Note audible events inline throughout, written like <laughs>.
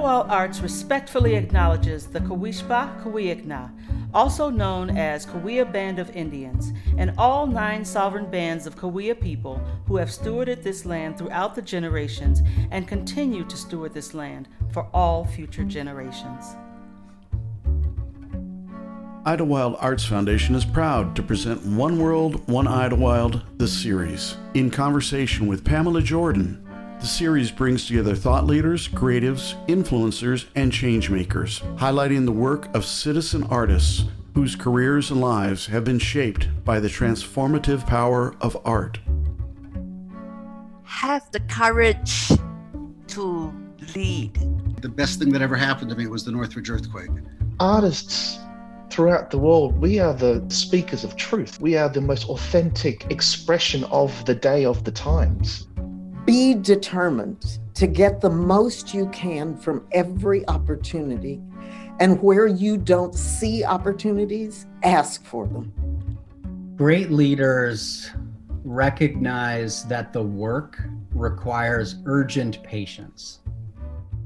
Idyllwild Arts respectfully acknowledges the Kawishpa Kawiakna, also known as Cahuilla Band of Indians, and all nine sovereign bands of Cahuilla people who have stewarded this land throughout the generations and continue to steward this land for all future generations. Idyllwild Arts Foundation is proud to present One World, One Idyllwild, the series. In conversation with Pamela Jordan, the series brings together thought leaders, creatives, influencers, and changemakers, highlighting the work of citizen artists whose careers and lives have been shaped by the transformative power of art. Have the courage to lead. The best thing that ever happened to me was the Northridge earthquake. Artists throughout the world, we are the speakers of truth. We are the most authentic expression of the day of the times. Be determined to get the most you can from every opportunity. And where you don't see opportunities, ask for them. Great leaders recognize that the work requires urgent patience.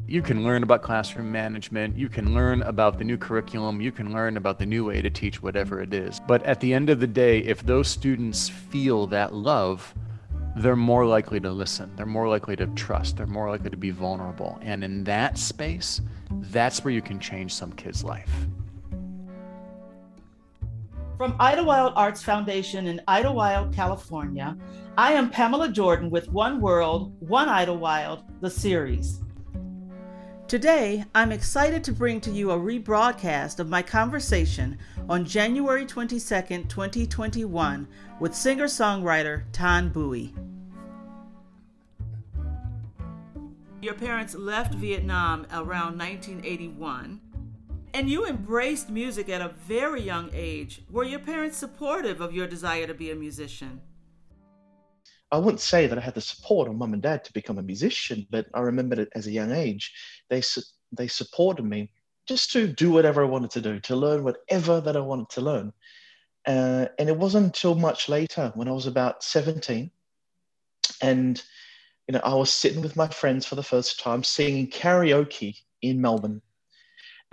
You can learn about classroom management, you can learn about the new curriculum, you can learn about the new way to teach whatever it is. But at the end of the day, if those students feel that love, they're more likely to listen. They're more likely to trust. They're more likely to be vulnerable. And in that space, that's where you can change some kid's life. From Idyllwild Arts Foundation in Idyllwild, California, I am Pamela Jordan with One World, One Idyllwild, the series. Today, I'm excited to bring to you a rebroadcast of my conversation on January 22, 2021, with singer songwriter Thanh Bui. Your parents left Vietnam around 1981, and you embraced music at a very young age. Were your parents supportive of your desire to be a musician? I wouldn't say that I had the support of mum and dad to become a musician, but I remember that as a young age, they they supported me just to do whatever I wanted to do, to learn whatever that I wanted to learn. Uh, and it wasn't until much later, when I was about 17, and you know, I was sitting with my friends for the first time singing karaoke in Melbourne,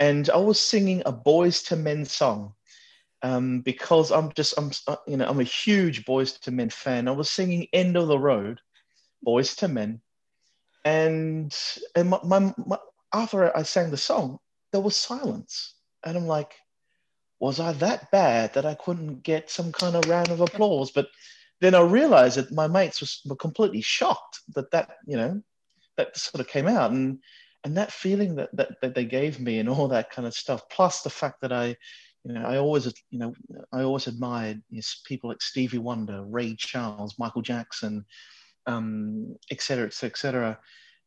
and I was singing a Boyz II Men song um, because I'm just I'm uh, you know I'm a huge Boyz II Men fan. I was singing "End of the Road," Boyz II Men, and and my, my, my, after I sang the song, there was silence, and I'm like, was I that bad that I couldn't get some kind of round of applause? But then I realized that my mates was, were completely shocked that that you know that sort of came out and and that feeling that, that that they gave me and all that kind of stuff plus the fact that I you know, I always, you know, I always admired you know, people like Stevie Wonder, Ray Charles, Michael Jackson, um, et cetera, et cetera, et cetera.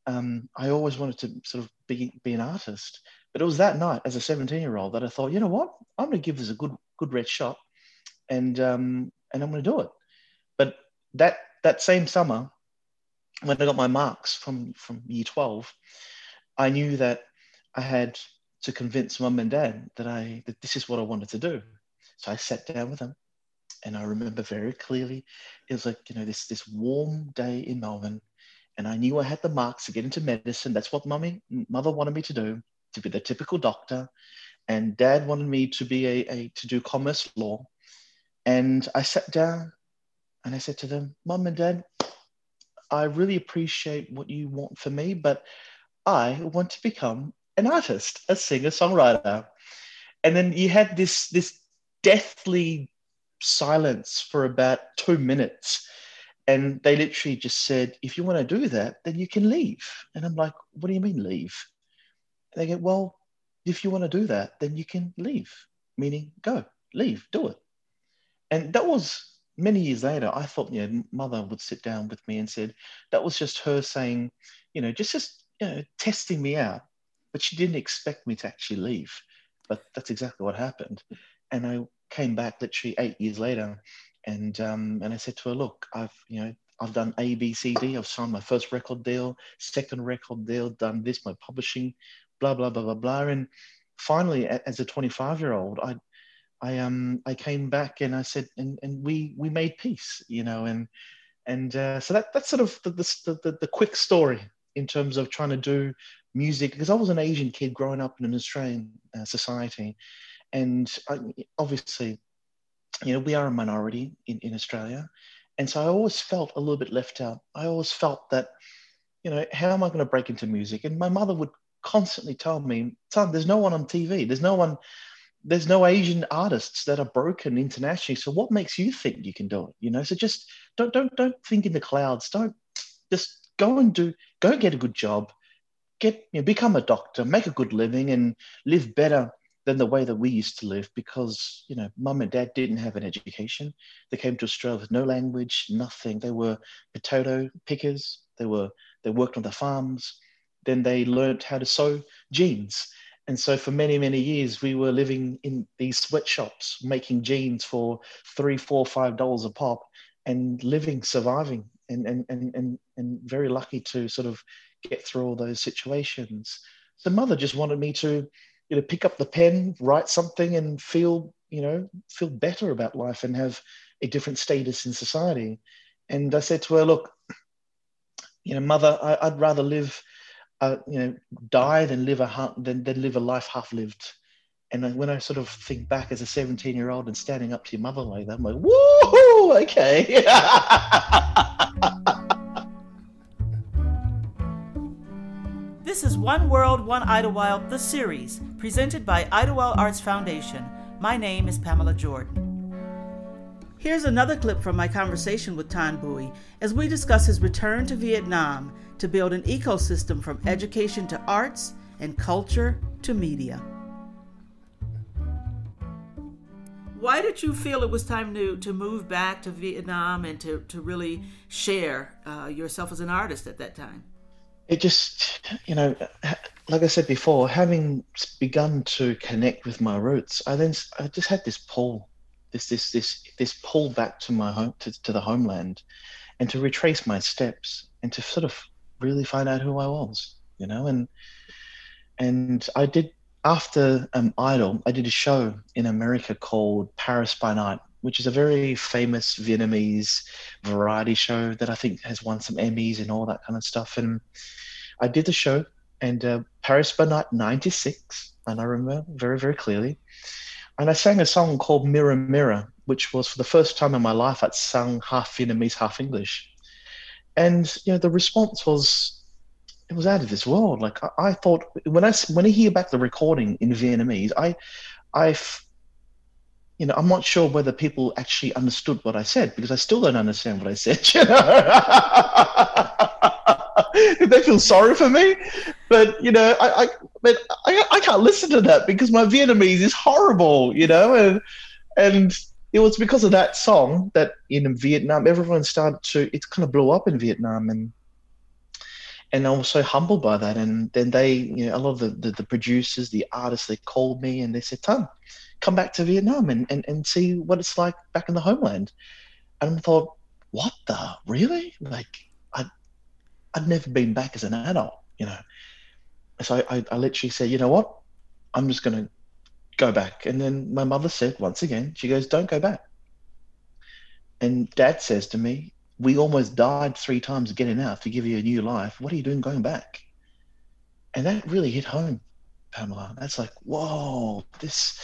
Um, I always wanted to sort of be, be an artist. But it was that night as a 17 year old that I thought, you know what, I'm going to give this a good, good red shot and, um, and I'm going to do it. But that, that same summer, when I got my marks from, from year 12, I knew that I had to convince mum and dad that I that this is what I wanted to do. So I sat down with them, and I remember very clearly it was like you know this this warm day in Melbourne, and I knew I had the marks to get into medicine. That's what mummy mother wanted me to do, to be the typical doctor, and dad wanted me to be a, a to do commerce law. And I sat down, and I said to them, "Mum and Dad, I really appreciate what you want for me, but I want to become an artist, a singer songwriter. And then you had this this deathly silence for about two minutes. And they literally just said, if you want to do that, then you can leave. And I'm like, what do you mean leave? And they go, well, if you want to do that, then you can leave, meaning go, leave, do it. And that was many years later. I thought, you know, mother would sit down with me and said, that was just her saying, you know, just, just you know, testing me out but she didn't expect me to actually leave. But that's exactly what happened. And I came back literally eight years later, and um, and I said to her, "Look, I've you know I've done A, B, C, D. I've signed my first record deal, second record deal, done this, my publishing, blah blah blah blah blah." And finally, as a 25 year old, I I um I came back and I said, and and we we made peace, you know, and and uh, so that that's sort of the, the the the quick story in terms of trying to do music because I was an Asian kid growing up in an Australian uh, society, and I, obviously, you know, we are a minority in, in Australia, and so I always felt a little bit left out. I always felt that, you know, how am I going to break into music? And my mother would constantly tell me, "Son, there's no one on TV. There's no one." There's no Asian artists that are broken internationally. So what makes you think you can do it? You know, so just don't don't don't think in the clouds. Don't just go and do go get a good job get you know, become a doctor make a good living and live better than the way that we used to live because you know mum and dad didn't have an education. They came to australia with no language nothing. They were potato pickers. They were they worked on the farms. Then they learned how to sew jeans. And so for many many years we were living in these sweatshops making jeans for three four five dollars a pop and living surviving and and and and, and very lucky to sort of get through all those situations. So mother just wanted me to, you know, pick up the pen, write something, and feel, you know, feel better about life and have a different status in society. And I said to her, look, you know, mother, I, would rather live, uh, you know, die than live a than, than live a life half lived. And when I sort of think back as a 17 year old and standing up to your mother like that, I'm like, whoa, okay. <laughs> This is One World, One Idyllwild, the series, presented by Idyllwild Arts Foundation. My name is Pamela Jordan. Here's another clip from my conversation with Thanh Bui as we discuss his return to Vietnam to build an ecosystem from education to arts and culture to media. Why did you feel it was time to, to move back to Vietnam and to, to really share uh, yourself as an artist at that time? It just, you know, like I said before, having begun to connect with my roots, I then I just had this pull, this this this this pull back to my home to, to the homeland, and to retrace my steps and to sort of really find out who I was, you know, and and I did after um, Idol, I did a show in America called Paris by Night, which is a very famous Vietnamese variety show that I think has won some Emmys and all that kind of stuff. And I did the show, and uh, Paris by Night '96, and I remember very very clearly. And I sang a song called Mirror Mirror, which was for the first time in my life I'd sung half Vietnamese, half English. And you know the response was it was out of this world. Like I, I thought when I when I hear back the recording in Vietnamese, I I you know, I'm not sure whether people actually understood what I said because I still don't understand what I said. <laughs> You know? they feel sorry for me. But you know, I, I but I, I can't listen to that because my Vietnamese is horrible. You know, and and it was because of that song that in Vietnam everyone started to it kind of blew up in Vietnam and and I was so humbled by that. And then they, you know, a lot of the, the, the producers, the artists, they called me and they said, Tom, come back to Vietnam and, and, and see what it's like back in the homeland. And I thought, what the really? Like I'd never been back as an adult, you know. So I, I, I literally said, you know what? I'm just to go back. And then my mother said, once again, she goes, don't go back. And dad says to me, we almost died three times getting out to give you a new life. What are you doing going back? And that really hit home, Pamela. That's like, whoa, this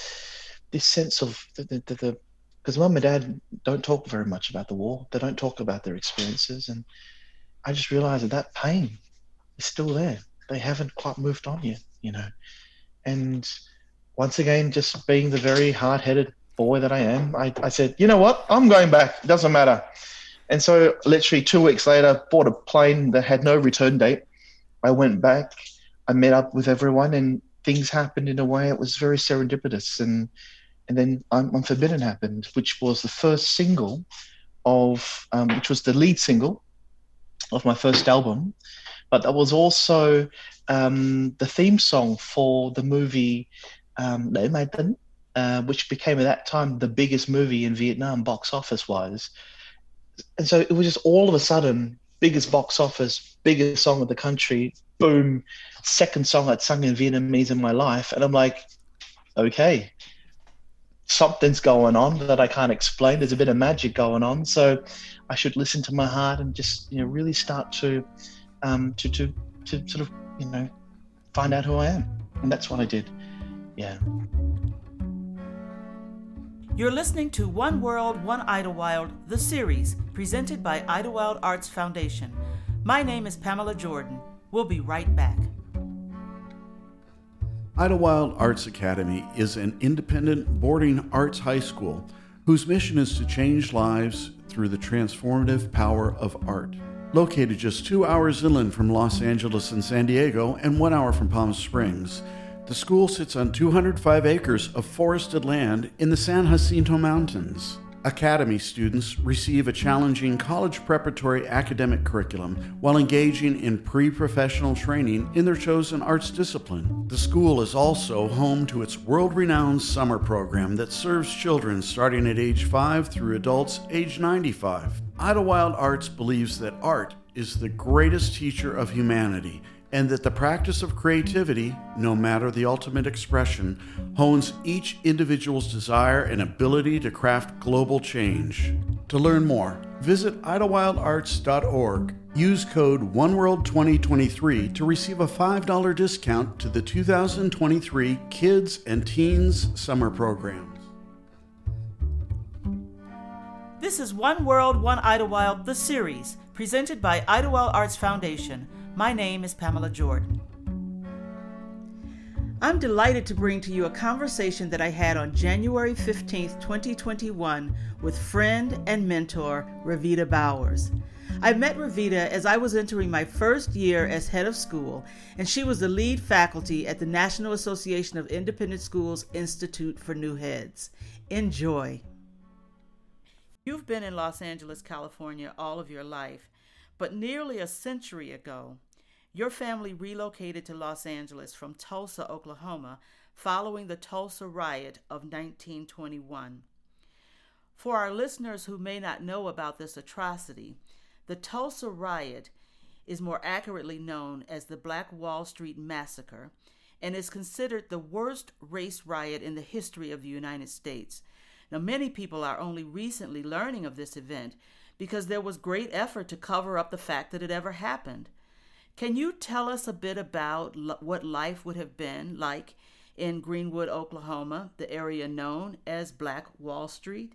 this sense of the the, because mum and dad don't talk very much about the war. They don't talk about their experiences, and I just realized that that pain is still there. They haven't quite moved on yet, you know. And once again, just being the very hard headed boy that I am, I, I said, you know what? I'm going back. It doesn't matter. And so, literally two weeks later, bought a plane that had no return date. I went back. I met up with everyone, and things happened in a way it was very serendipitous. And and then Unforbidden happened, which was the first single of, um, which was the lead single of my first album, but that was also um, the theme song for the movie um, Để Mai Tính, uh, which became at that time the biggest movie in Vietnam box office wise. And so it was just all of a sudden biggest box office, biggest song of the country, boom, second song I'd sung in Vietnamese in my life. And I'm like, okay, something's going on that I can't explain. There's a bit of magic going on. So I should listen to my heart and just you know really start to um, to to to sort of you know find out who I am. And that's what I did. Yeah. You're listening to One World, One Idyllwild, the series, presented by Idyllwild Arts Foundation. My name is Pamela Jordan. We'll be right back. Idyllwild Arts Academy is an independent boarding arts high school whose mission is to change lives through the transformative power of art. Located just two hours inland from Los Angeles and San Diego and one hour from Palm Springs, the school sits on 205 acres of forested land in the San Jacinto Mountains. Academy students receive a challenging college preparatory academic curriculum while engaging in pre professional training in their chosen arts discipline. The school is also home to its world renowned summer program that serves children starting at age 5 through adults age 95. Idyllwild Arts believes that art is the greatest teacher of humanity and that the practice of creativity, no matter the ultimate expression, hones each individual's desire and ability to craft global change. To learn more, visit idyllwildarts.org. Use code OneWorld2023 to receive a $5 discount to the 2023 Kids and Teens Summer Programs. This is One World, One Idyllwild, the series, presented by Idyllwild Arts Foundation. My name is Pamela Jordan. I'm delighted to bring to you a conversation that I had on January 15th, 2021, with friend and mentor Reveta Bowers. I met Reveta as I was entering my first year as head of school, and she was the lead faculty at the National Association of Independent Schools Institute for New Heads. Enjoy. You've been in Los Angeles, California all of your life, but nearly a century ago, your family relocated to Los Angeles from Tulsa, Oklahoma, following the Tulsa riot of 1921. For our listeners who may not know about this atrocity, the Tulsa riot is more accurately known as the Black Wall Street Massacre and is considered the worst race riot in the history of the United States. Now, many people are only recently learning of this event because there was great effort to cover up the fact that it ever happened. Can you tell us a bit about what life would have been like in Greenwood, Oklahoma, the area known as Black Wall Street?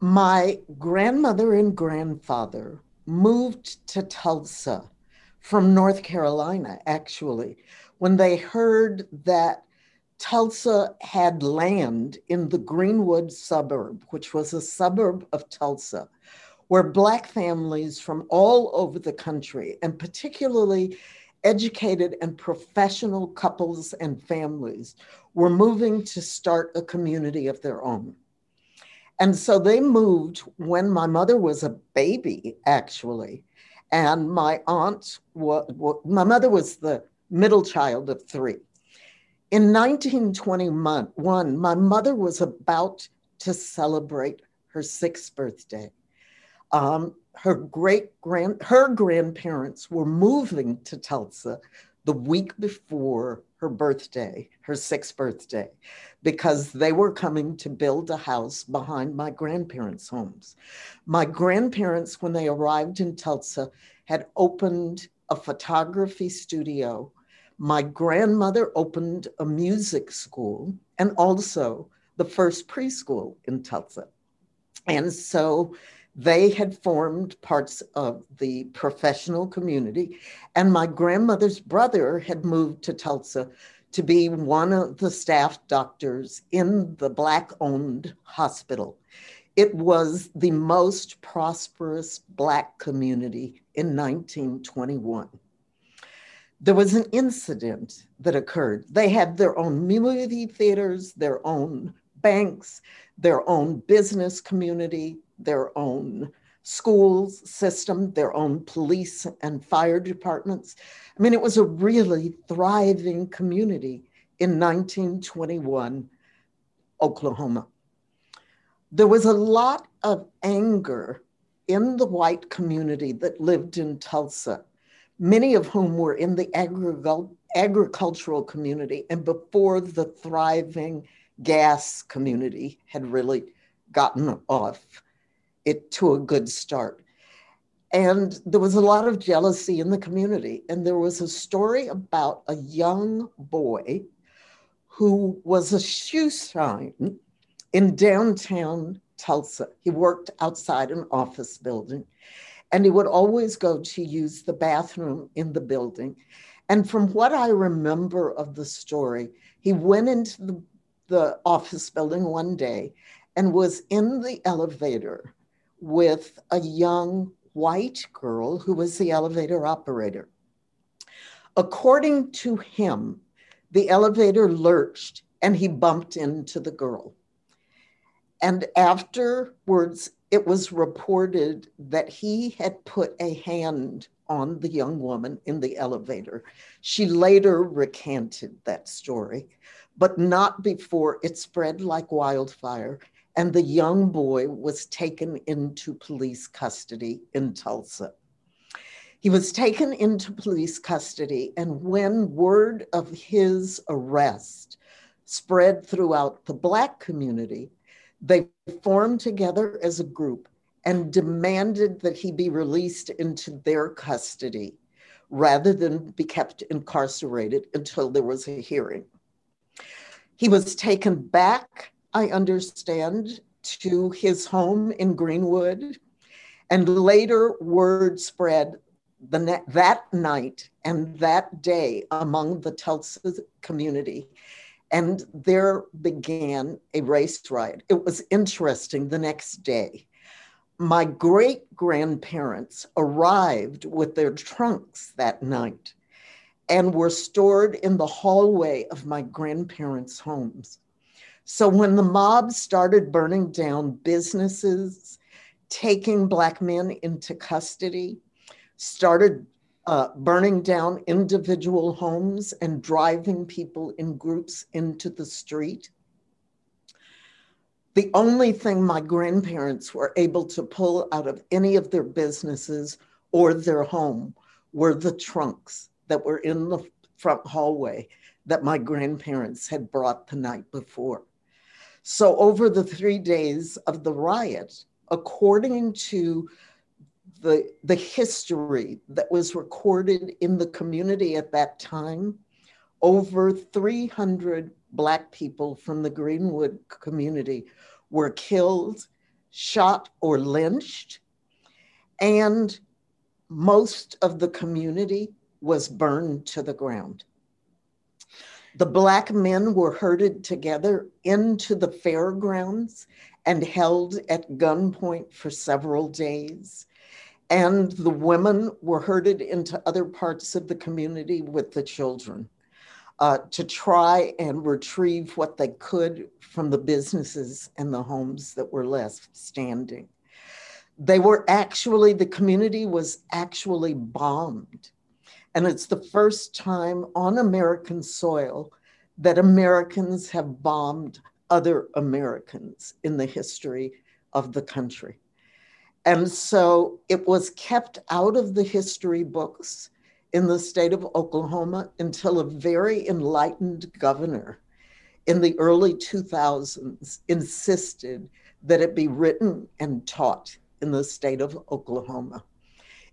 My grandmother and grandfather moved to Tulsa from North Carolina, actually, when they heard that Tulsa had land in the Greenwood suburb, which was a suburb of Tulsa, where Black families from all over the country, and particularly educated and professional couples and families, were moving to start a community of their own. And so they moved when my mother was a baby, actually. And my aunt, was, my mother was the middle child of three. In 1921, my mother was about to celebrate her sixth birthday. Um, her great grand, her grandparents were moving to Tulsa the week before her birthday, her sixth birthday, because they were coming to build a house behind my grandparents' homes. My grandparents, when they arrived in Tulsa, had opened a photography studio my grandmother opened a music school and also the first preschool in Tulsa. And so they had formed parts of the professional community. And my grandmother's brother had moved to Tulsa to be one of the staff doctors in the Black owned hospital. It was the most prosperous Black community in 1921 there was an incident that occurred. They had their own movie theaters, their own banks, their own business community, their own schools system, their own police and fire departments. I mean, it was a really thriving community in 1921 Oklahoma. There was a lot of anger in the white community that lived in Tulsa many of whom were in the agricultural community and before the thriving gas community had really gotten off it to a good start. And there was a lot of jealousy in the community. And there was a story about a young boy who was a shoe shine in downtown Tulsa. He worked outside an office building and he would always go to use the bathroom in the building. And from what I remember of the story, he went into the, the office building one day and was in the elevator with a young white girl who was the elevator operator. According to him, the elevator lurched and he bumped into the girl. And afterwards, it was reported that he had put a hand on the young woman in the elevator. She later recanted that story, but not before it spread like wildfire and the young boy was taken into police custody in Tulsa. He was taken into police custody, and when word of his arrest spread throughout the Black community, they formed together as a group and demanded that he be released into their custody rather than be kept incarcerated until there was a hearing. He was taken back, I understand, to his home in Greenwood. And later, word spread the that night and that day among the Tulsa community and there began a race riot. It was interesting the next day. My great grandparents arrived with their trunks that night and were stored in the hallway of my grandparents' homes. So when the mob started burning down businesses, taking Black men into custody, started uh, burning down individual homes and driving people in groups into the street. The only thing my grandparents were able to pull out of any of their businesses or their home were the trunks that were in the front hallway that my grandparents had brought the night before. So, over the three days of the riot, according to the, the history that was recorded in the community at that time, over 300 Black people from the Greenwood community were killed, shot, or lynched, and most of the community was burned to the ground. The Black men were herded together into the fairgrounds and held at gunpoint for several days and the women were herded into other parts of the community with the children uh, to try and retrieve what they could from the businesses and the homes that were left standing. They were actually, the community was actually bombed. And it's the first time on American soil that Americans have bombed other Americans in the history of the country. And so it was kept out of the history books in the state of Oklahoma until a very enlightened governor in the early 2000s insisted that it be written and taught in the state of Oklahoma.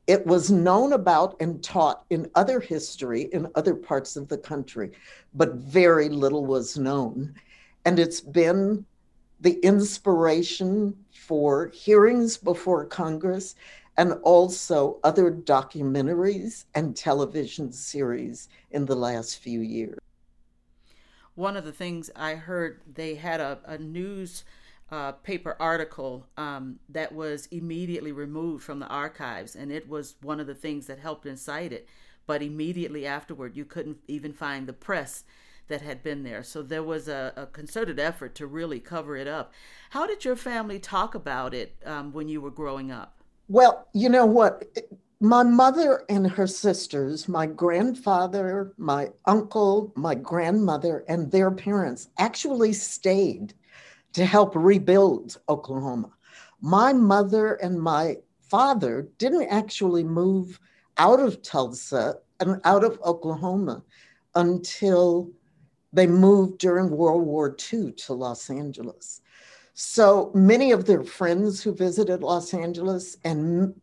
It was known about and taught in other history in other parts of the country, but very little was known. And it's been the inspiration for hearings before Congress and also other documentaries and television series in the last few years. One of the things I heard, they had a, a news uh, paper article um, that was immediately removed from the archives, and it was one of the things that helped incite it. But immediately afterward, you couldn't even find the press that had been there. So there was a, a concerted effort to really cover it up. How did your family talk about it um, when you were growing up? Well, you know what? My mother and her sisters, my grandfather, my uncle, my grandmother, and their parents actually stayed to help rebuild Oklahoma. My mother and my father didn't actually move out of Tulsa and out of Oklahoma until they moved during World War II to Los Angeles. So many of their friends who visited Los Angeles and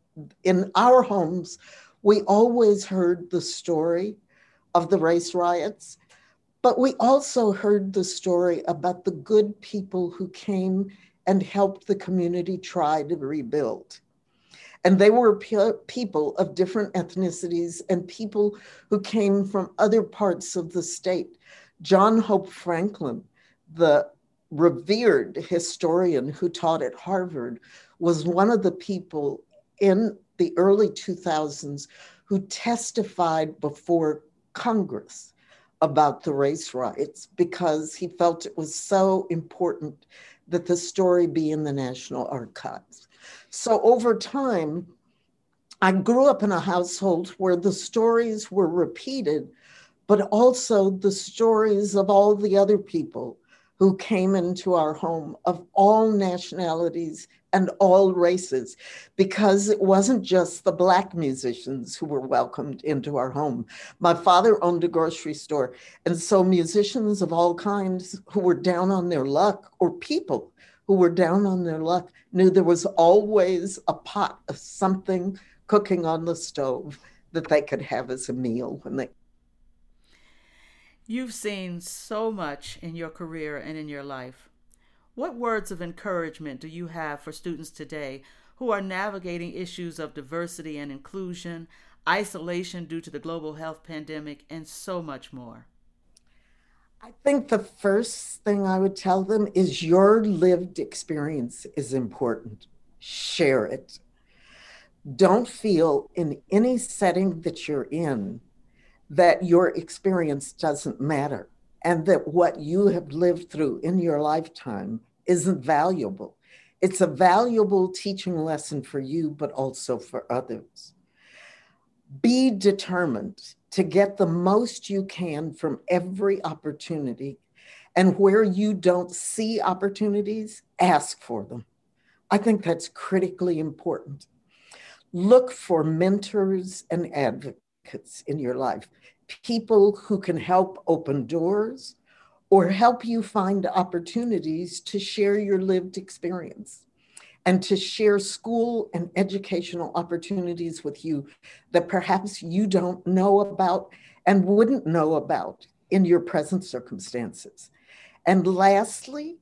in our homes, we always heard the story of the race riots, but we also heard the story about the good people who came and helped the community try to rebuild. And they were pe- people of different ethnicities and people who came from other parts of the state. John Hope Franklin, the revered historian who taught at Harvard, was one of the people in the early 2000s who testified before Congress about the race riots because he felt it was so important that the story be in the National Archives. So over time, I grew up in a household where the stories were repeated, but also the stories of all the other people who came into our home of all nationalities and all races, because it wasn't just the Black musicians who were welcomed into our home. My father owned a grocery store, and so musicians of all kinds who were down on their luck, or people who were down on their luck, knew there was always a pot of something cooking on the stove that they could have as a meal when they You've seen so much in your career and in your life. What words of encouragement do you have for students today who are navigating issues of diversity and inclusion, isolation due to the global health pandemic, and so much more? I think the first thing I would tell them is your lived experience is important. Share it. Don't feel in any setting that you're in that your experience doesn't matter and that what you have lived through in your lifetime isn't valuable. It's a valuable teaching lesson for you, but also for others. Be determined to get the most you can from every opportunity. And where you don't see opportunities, ask for them. I think that's critically important. Look for mentors and advocates in your life people who can help open doors or help you find opportunities to share your lived experience and to share school and educational opportunities with you that perhaps you don't know about and wouldn't know about in your present circumstances. And lastly,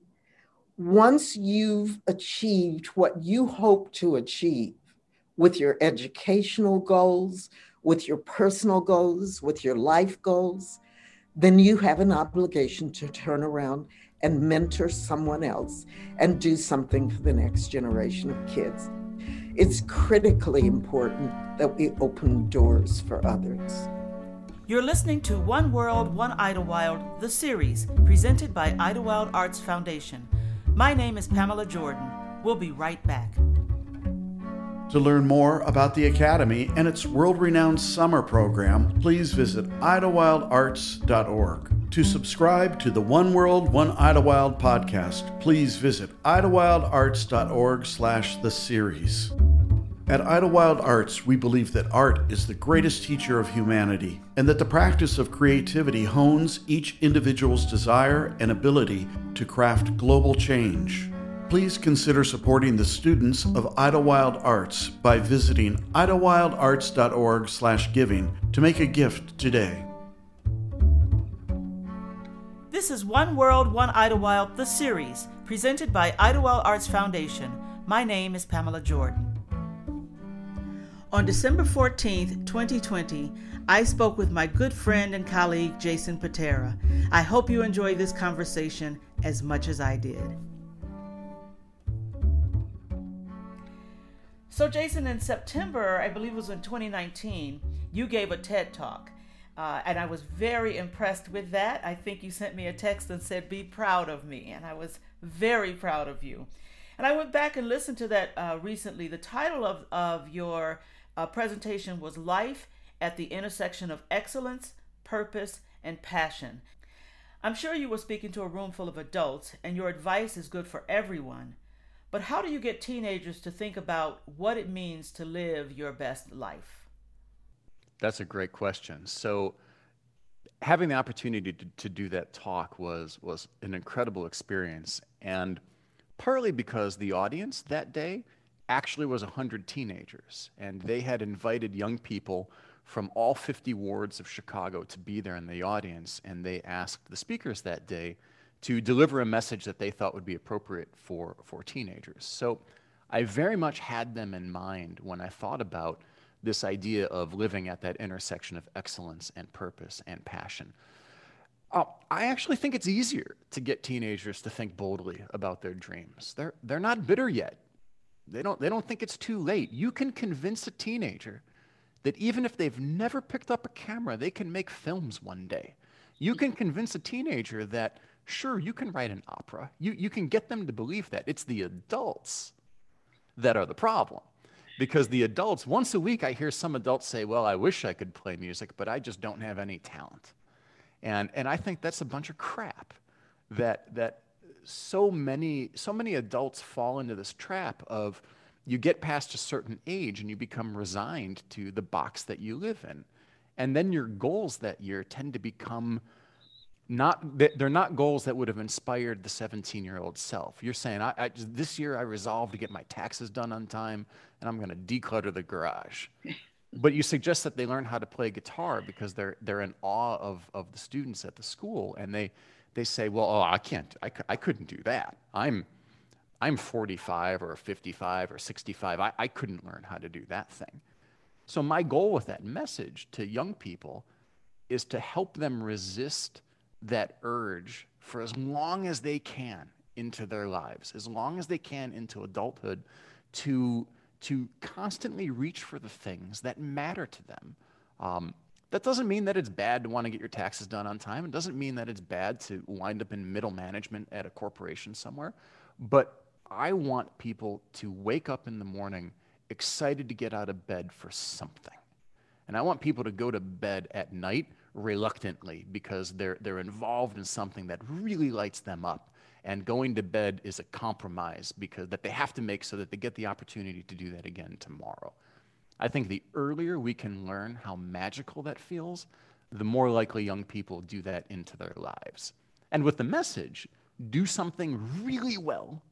once you've achieved what you hope to achieve with your educational goals, with your personal goals, with your life goals, then you have an obligation to turn around and mentor someone else and do something for the next generation of kids. It's critically important that we open doors for others. You're listening to One World, One Idyllwild, the series presented by Idyllwild Arts Foundation. My name is Pamela Jordan. We'll be right back. To learn more about the Academy and its world renowned summer program, please visit idyllwildarts.org. To subscribe to the One World, One Idyllwild podcast, please visit idyllwildarts.org slash the series. At Idyllwild Arts, we believe that art is the greatest teacher of humanity and that the practice of creativity hones each individual's desire and ability to craft global change please consider supporting the students of Idyllwild Arts by visiting idyllwildarts.org/giving to make a gift today. This is One World, One Idyllwild, the series, presented by Idyllwild Arts Foundation. My name is Pamela Jordan. On December 14th, 2020, I spoke with my good friend and colleague Jason Patera. I hope you enjoyed this conversation as much as I did. So, Jason, in September, I believe it was in 2019, you gave a TED talk. Uh, and I was very impressed with that. I think you sent me a text and said, Be proud of me. And I was very proud of you. And I went back and listened to that uh, recently. The title of, of your uh, presentation was Life at the Intersection of Excellence, Purpose, and Passion. I'm sure you were speaking to a room full of adults, and your advice is good for everyone. But how do you get teenagers to think about what it means to live your best life? That's a great question. So, having the opportunity to, to do that talk was was an incredible experience, and partly because the audience that day actually was 100 teenagers, and they had invited young people from all 50 wards of Chicago to be there in the audience, and they asked the speakers that day to deliver a message that they thought would be appropriate for, for teenagers. So I very much had them in mind when I thought about this idea of living at that intersection of excellence and purpose and passion. Uh, I actually think it's easier to get teenagers to think boldly about their dreams. They're, they're not bitter yet. They don't, they don't think it's too late. You can convince a teenager that even if they've never picked up a camera, they can make films one day. You can convince a teenager that, sure, you can write an opera. You, you can get them to believe that. It's the adults that are the problem. Because the adults, once a week, I hear some adults say, Well, I wish I could play music, but I just don't have any talent. And, and I think that's a bunch of crap that, that so many, so many adults fall into this trap of you get past a certain age and you become resigned to the box that you live in. And then your goals that year tend to become not they're not goals that would have inspired the 17 year old self. You're saying I, I, this year i resolved to get my taxes done on time and i'm going to declutter the garage. <laughs> But you suggest that they learn how to play guitar because they're they're in awe of of the students at the school and they they say well oh i can't i, I couldn't do that. I'm i'm 45 or 55 or 65 I, I couldn't learn how to do that thing. So my goal with that message to young people is to help them resist that urge for as long as they can into their lives, as long as they can into adulthood, to, to constantly reach for the things that matter to them. Um, that doesn't mean that it's bad to want to get your taxes done on time. It doesn't mean that it's bad to wind up in middle management at a corporation somewhere. But I want people to wake up in the morning excited to get out of bed for something. And I want people to go to bed at night reluctantly because they're, they're involved in something that really lights them up. And going to bed is a compromise because that they have to make so that they get the opportunity to do that again tomorrow. I think the earlier we can learn how magical that feels, the more likely young people do that into their lives. And with the message, do something really well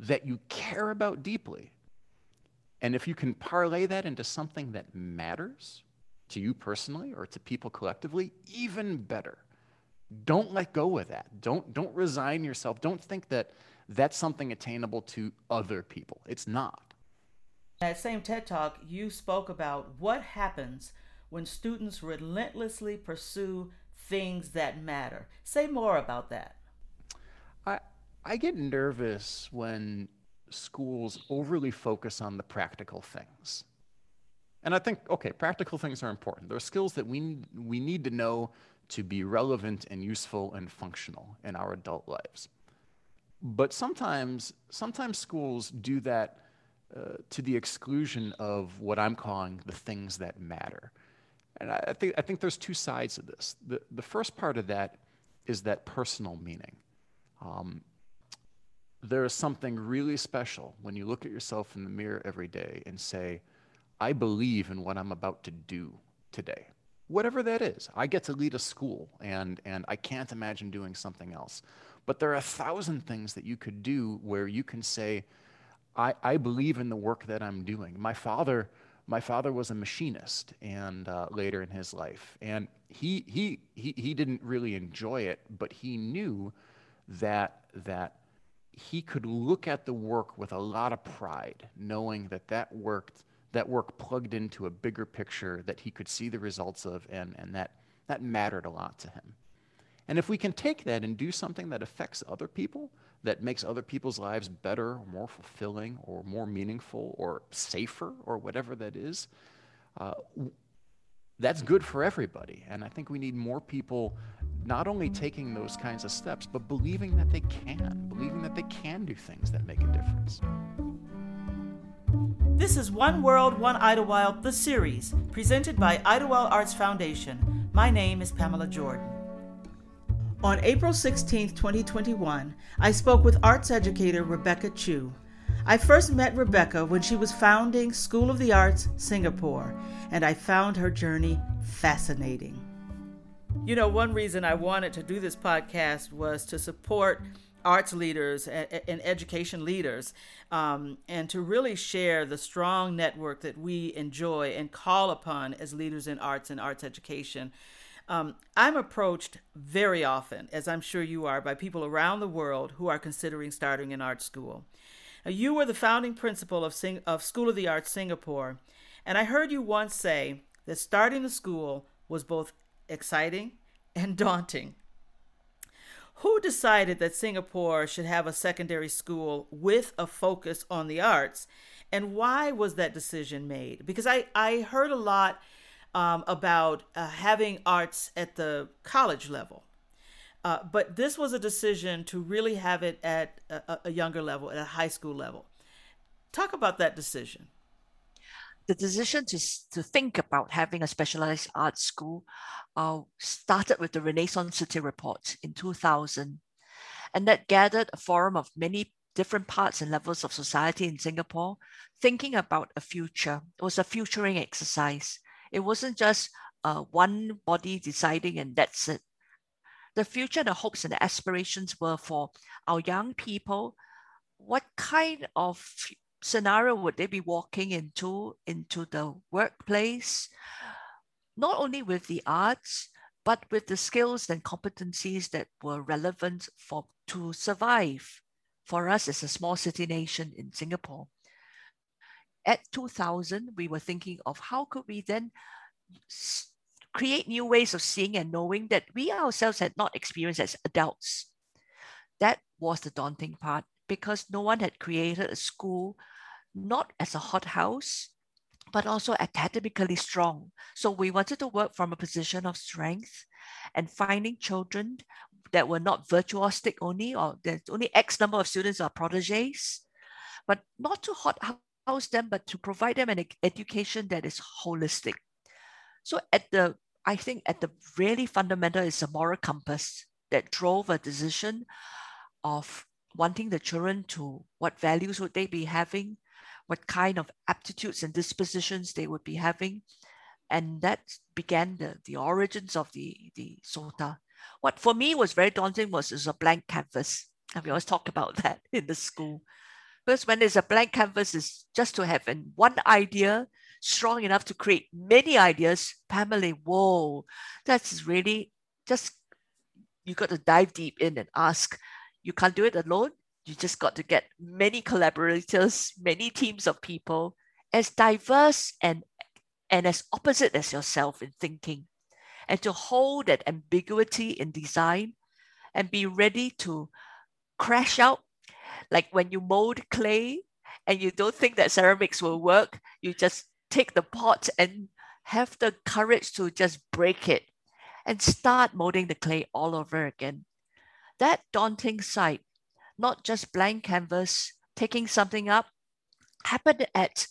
that you care about deeply. And if you can parlay that into something that matters, to you personally or to people collectively, even better. Don't let go of that. Don't, don't resign yourself. Don't think that that's something attainable to other people. It's not. That same TED Talk, you spoke about what happens when students relentlessly pursue things that matter. Say more about that. I, I get nervous when schools overly focus on the practical things. And I think, okay, practical things are important. There are skills that we, we need to know to be relevant and useful and functional in our adult lives. But sometimes, sometimes schools do that uh, to the exclusion of what I'm calling the things that matter. And I, I, think, I think there's two sides of this. The, the first part of that is that personal meaning. Um, there is something really special when you look at yourself in the mirror every day and say, I believe in what I'm about to do today. Whatever that is, I get to lead a school and, and I can't imagine doing something else. But there are a thousand things that you could do where you can say, I, I believe in the work that I'm doing. My father, my father was a machinist and uh, later in his life. And he, he, he, he didn't really enjoy it, but he knew that, that he could look at the work with a lot of pride, knowing that that worked that work plugged into a bigger picture that he could see the results of, and, and that, that mattered a lot to him. And if we can take that and do something that affects other people, that makes other people's lives better, or more fulfilling, or more meaningful, or safer, or whatever that is, uh, that's good for everybody. And I think we need more people not only taking those kinds of steps, but believing that they can, believing that they can do things that make a difference. This is One World, One Idyllwild, the series, presented by Idyllwild Arts Foundation. My name is Pamela Jordan. On April 16, 2021, I spoke with arts educator Rebecca Chew. I first met Rebecca when she was founding School of the Arts Singapore, and I found her journey fascinating. You know, one reason I wanted to do this podcast was to support arts leaders and education leaders, um, and to really share the strong network that we enjoy and call upon as leaders in arts and arts education. Um, I'm approached very often, as I'm sure you are, by people around the world who are considering starting an art school. Now, you were the founding principal of, Sing- of School of the Arts Singapore, and I heard you once say that starting the school was both exciting and <laughs> daunting. Who decided that Singapore should have a secondary school with a focus on the arts? And why was that decision made? Because I, I heard a lot um, about uh, having arts at the college level. Uh, but this was a decision to really have it at a, a younger level, at a high school level. Talk about that decision the decision to, to think about having a specialized art school uh, started with the Renaissance City Report in 2000. And that gathered a forum of many different parts and levels of society in Singapore, thinking about a future. It was a futuring exercise. It wasn't just uh, one body deciding and that's it. The future, the hopes and the aspirations were for our young people. What kind of scenario would they be walking into into the workplace? Not only with the arts but with the skills and competencies that were relevant for to survive for us as a small city nation in singapore. At 2000 we were thinking of how could we then create new ways of seeing and knowing that we ourselves had not experienced as adults. That was the daunting part because no one had created a school not as a hothouse, but also academically strong. So we wanted to work from a position of strength and finding children that were not virtuosic only, or there's only X number of students are proteges, but not to hothouse them, but to provide them an education that is holistic. So at the, I think at the really fundamental is a moral compass that drove a decision of wanting the children to what values would they be having what kind of aptitudes and dispositions they would be having and that began the, the origins of the, the SOTA. What for me was very daunting was, was a blank canvas. And we always talk about <laughs> that in the school. Because when there's a blank canvas, is just to have an, one idea strong enough to create many ideas. Pamela, whoa, that's really just, you got to dive deep in and ask. You can't do it alone. You just got to get many collaborators, many teams of people as diverse and, and as opposite as yourself in thinking, and to hold that ambiguity in design and be ready to crash out. Like when you mold clay and you don't think that ceramics will work, you just take the pot and have the courage to just break it and start molding the clay all over again. That daunting sight not just blank canvas, taking something up, happened at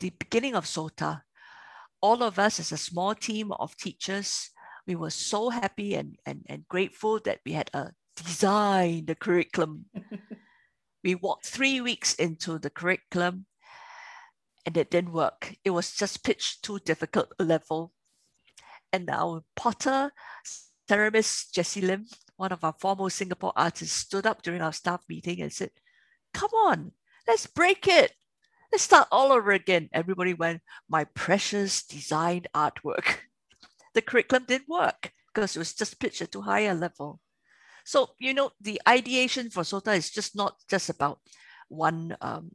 the beginning of SOTA. All of us as a small team of teachers, we were so happy and, and, and grateful that we had a design the curriculum. <laughs> we walked three weeks into the curriculum and it didn't work. It was just pitched too difficult a level. And our Potter, ceramist Jessie Lim, one of our foremost Singapore artists stood up during our staff meeting and said, Come on, let's break it. Let's start all over again. Everybody went, My precious designed artwork. <laughs> The curriculum didn't work because it was just pitched at a level. So, you know, the ideation for SOTA is just not just about one um,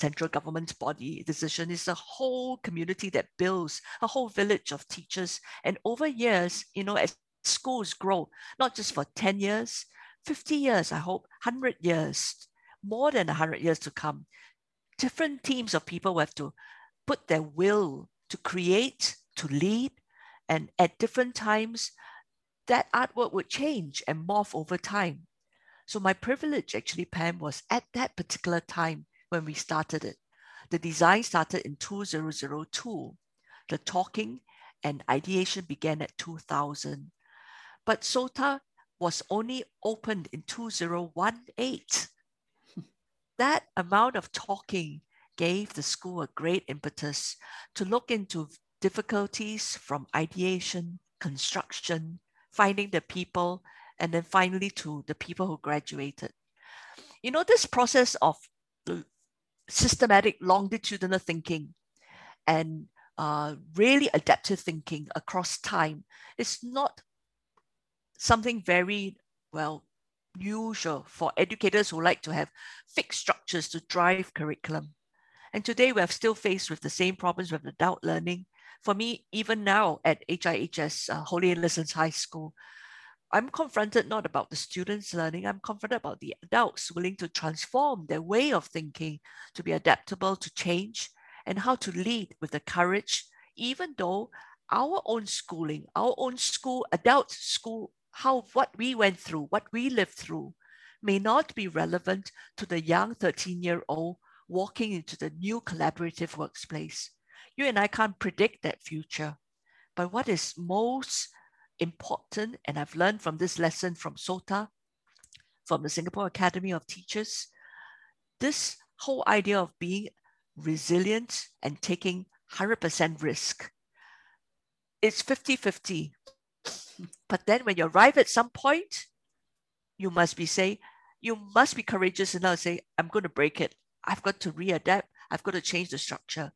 central government body decision. It's a whole community that builds a whole village of teachers. And over years, you know, as schools grow, not just for 10 years, 50 years, I hope, 100 years, more than 100 years to come. Different teams of people have to put their will to create, to lead, and at different times, that artwork would change and morph over time. So my privilege actually, Pam, was at that particular time when we started it. The design started in 2002. The talking and ideation began at 2000 but SOTA was only opened in 2018. <laughs> that amount of talking gave the school a great impetus to look into difficulties from ideation, construction, finding the people, and then finally to the people who graduated. You know, this process of systematic longitudinal thinking and uh, really adaptive thinking across time is not something very, well, usual for educators who like to have fixed structures to drive curriculum. And today we are still faced with the same problems with adult learning. For me, even now at HIHS, uh, Holy Innocents High School, I'm confronted not about the students learning, I'm confronted about the adults willing to transform their way of thinking to be adaptable to change and how to lead with the courage, even though our own schooling, our own school, adult school, how what we went through, what we lived through, may not be relevant to the young 13 year old walking into the new collaborative workplace. You and I can't predict that future. But what is most important, and I've learned from this lesson from SOTA, from the Singapore Academy of Teachers, this whole idea of being resilient and taking 100% risk. It's 50 50. But then when you arrive at some point, you must be say, you must be courageous enough to say, I'm going to break it. I've got to readapt. I've got to change the structure.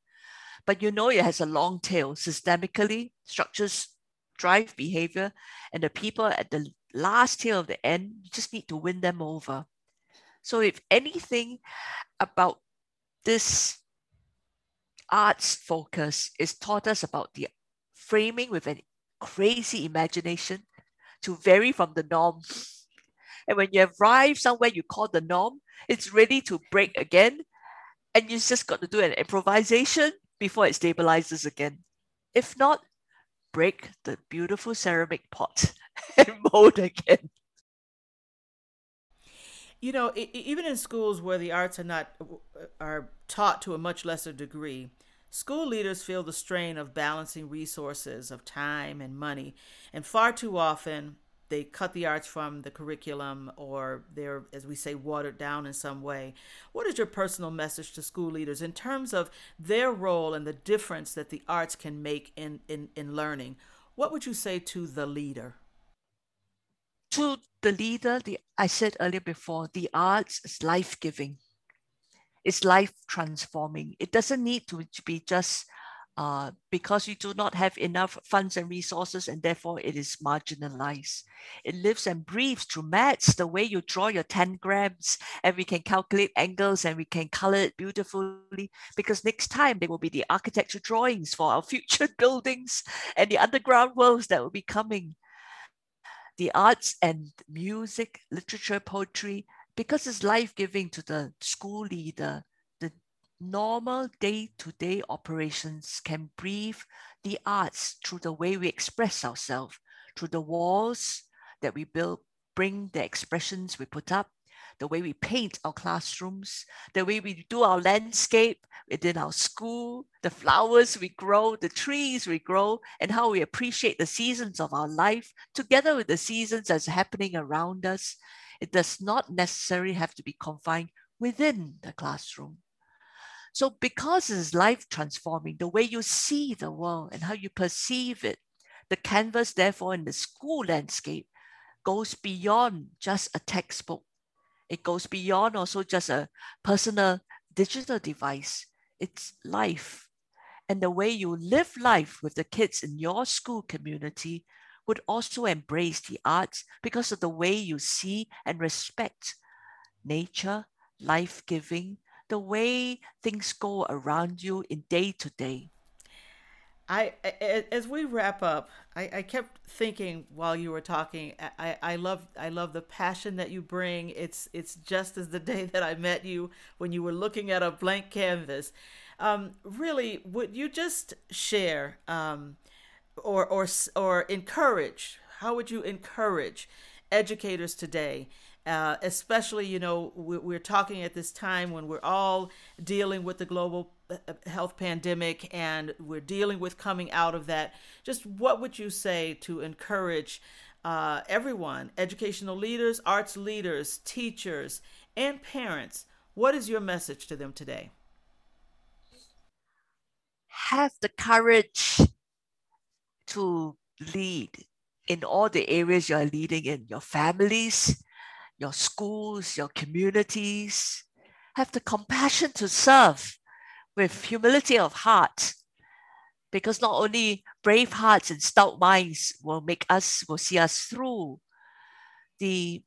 But you know it has a long tail. Systemically, structures drive behavior, and the people at the last tail of the end, you just need to win them over. So, if anything about this arts focus is taught us about the framing with an crazy imagination to vary from the norm. And when you arrive somewhere you call the norm, it's ready to break again. And you just got to do an improvisation before it stabilizes again. If not, break the beautiful ceramic pot <laughs> and mold again. You know, even in schools where the arts are not are taught to a much lesser degree, school leaders feel the strain of balancing resources of time and money, and far too often they cut the arts from the curriculum or they're, as we say, watered down in some way. What is your personal message to school leaders in terms of their role and the difference that the arts can make in, in, in learning? What would you say to the leader? To the leader, the, I said earlier before, the arts is life giving, it's life transforming. It doesn't need to be just uh, because you do not have enough funds and resources, and therefore it is marginalized. It lives and breathes through maths, the way you draw your tangrams, and we can calculate angles and we can color it beautifully. Because next time there will be the architecture drawings for our <laughs> future buildings and the underground worlds that will be coming. The arts and music, literature, poetry, because it's life giving to the school leader, the normal day-to-day operations can breathe the arts through the way we express ourselves, through the walls that we build, bring the expressions we put up, the way we paint our classrooms, the way we do our landscape within our school, the flowers we grow, the trees we grow, and how we appreciate the seasons of our life together with the seasons that's happening around us. It does not necessarily have to be confined within the classroom. So because it's life transforming, the way you see the world and how you perceive it, the canvas, therefore, in the school landscape goes beyond just a textbook. It goes beyond also just a personal digital device. It's life. And the way you live life with the kids in your school community would also embrace the arts because of the way you see and respect nature, life giving, the way things go around you in day to day. I, as we wrap up, I, I kept thinking while you were talking. I, I love I love the passion that you bring. It's it's just as the <laughs> day that I met you when you were looking at a blank canvas. Um, really, would you just share um, or or or encourage? How would you encourage educators today uh, especially, you know, we're talking at this time when we're all dealing with the global health pandemic and we're dealing with coming out of that. Just what would you say to encourage uh, everyone, educational leaders, arts leaders, teachers, and parents? What is your message to them today? Have the courage to lead in all the areas you're leading in your families, your schools, your communities. Have the compassion to serve with humility of heart. Because not only brave hearts and stout minds will make us, will see us through the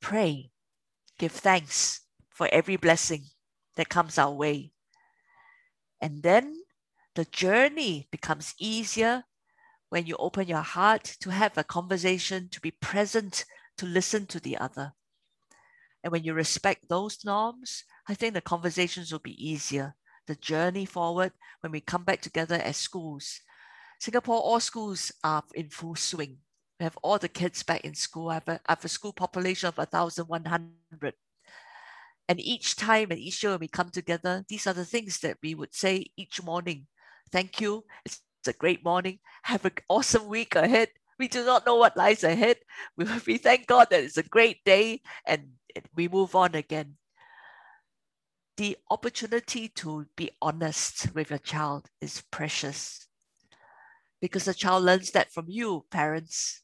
pray, give thanks for every blessing that comes our way. And then the journey becomes easier when you open your heart to have a conversation, to be present, to listen to the other. And when you respect those norms, I think the conversations will be easier. The journey forward when we come back together as schools. Singapore, all schools are in full swing. We have all the kids back in school. I have a, I have a school population of 1,100. And each time and each year when we come together, these are the things that we would say each morning. Thank you. It's, a great morning. Have an awesome week ahead. We do not know what lies ahead. We, <laughs> we thank God that it's a great day and we move on again. The opportunity to be honest with your child is precious because the child learns that from you, parents.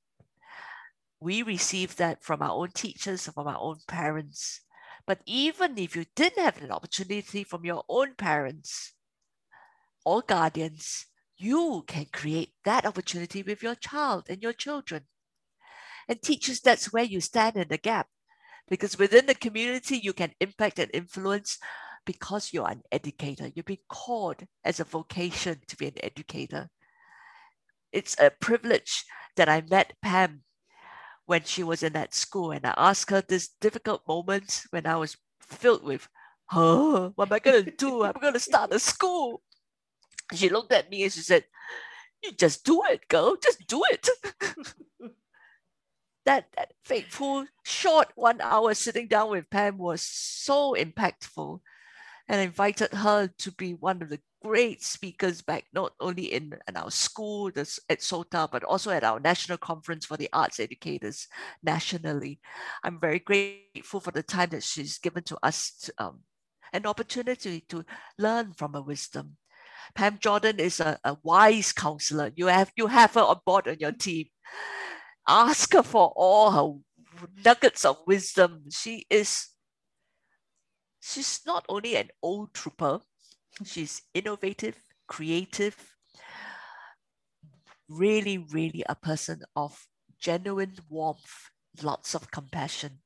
We receive that from our own teachers, from our own parents. But even if you didn't have an opportunity from your own parents or guardians, you can create that opportunity with your child and your children. And teachers, that's where you stand in the gap. Because within the community, you can impact and influence because you're an educator. You've been called as a vocation to be an educator. It's a privilege that I met Pam when she was in that school. And I asked her this difficult moment when I was filled with, oh, what am I going to do? <laughs> I'm going to start a school. She looked at me and she said, you just do it, girl. Just do it. <laughs> that, that fateful short one hour sitting down with Pam was so impactful and invited her to be one of the great speakers back, not only in, in our school at SOTA, but also at our national conference for the arts educators nationally. I'm very grateful for the time that she's given to us to, um, an opportunity to learn from her wisdom. Pam Jordan is a, a wise counselor. You have you have her on board on your team. Ask her for all her nuggets of wisdom. She is she's not only an old trooper, she's innovative, creative, really, really a person of genuine warmth, lots of compassion.